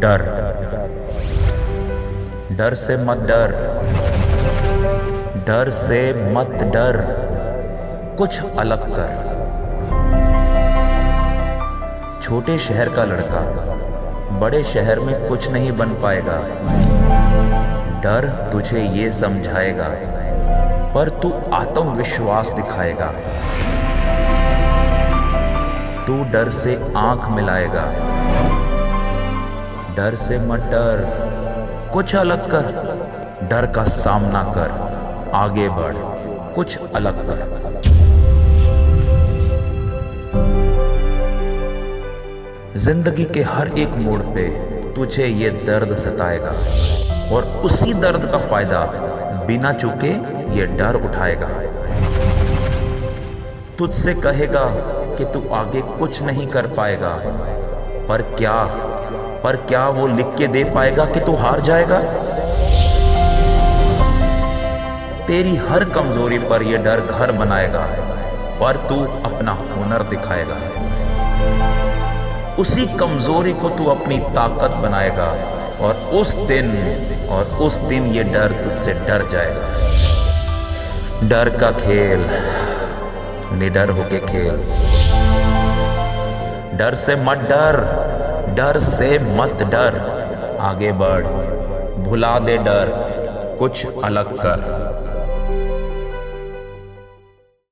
डर। डर से मत डर। डर से मत डर। कुछ अलग कर। छोटे शहर का लड़का, बड़े शहर में कुछ नहीं बन पाएगा। डर तुझे ये समझाएगा, पर तू आत्मविश्वास दिखाएगा। तू डर से आँख मिलाएगा। डर से मत डर। कुछ अलग कर। डर का सामना कर। आगे बढ़। कुछ अलग कर। ज़िंदगी के हर एक मोड़ पे तुझे ये दर्द सताएगा। और उसी दर्द का फ़ायदा बिना चुके ये डर उठाएगा। तुझसे कहेगा कि तू आगे कुछ नहीं कर पाएगा। पर क्या पर क्या वो लिख के दे पाएगा कि तू हार जाएगा? तेरी हर कमज़ोरी पर यह डर घर बनाएगा, पर तू अपना हुनर दिखाएगा। उसी कमज़ोरी को तू अपनी ताकत बनाएगा और उस दिन और उस दिन ये डर तुझसे डर जाएगा। डर का खेल, निडर होके खेल। डर से मत डर। डर से मत डर। आगे बढ़। भुला दे डर। कुछ अलग कर।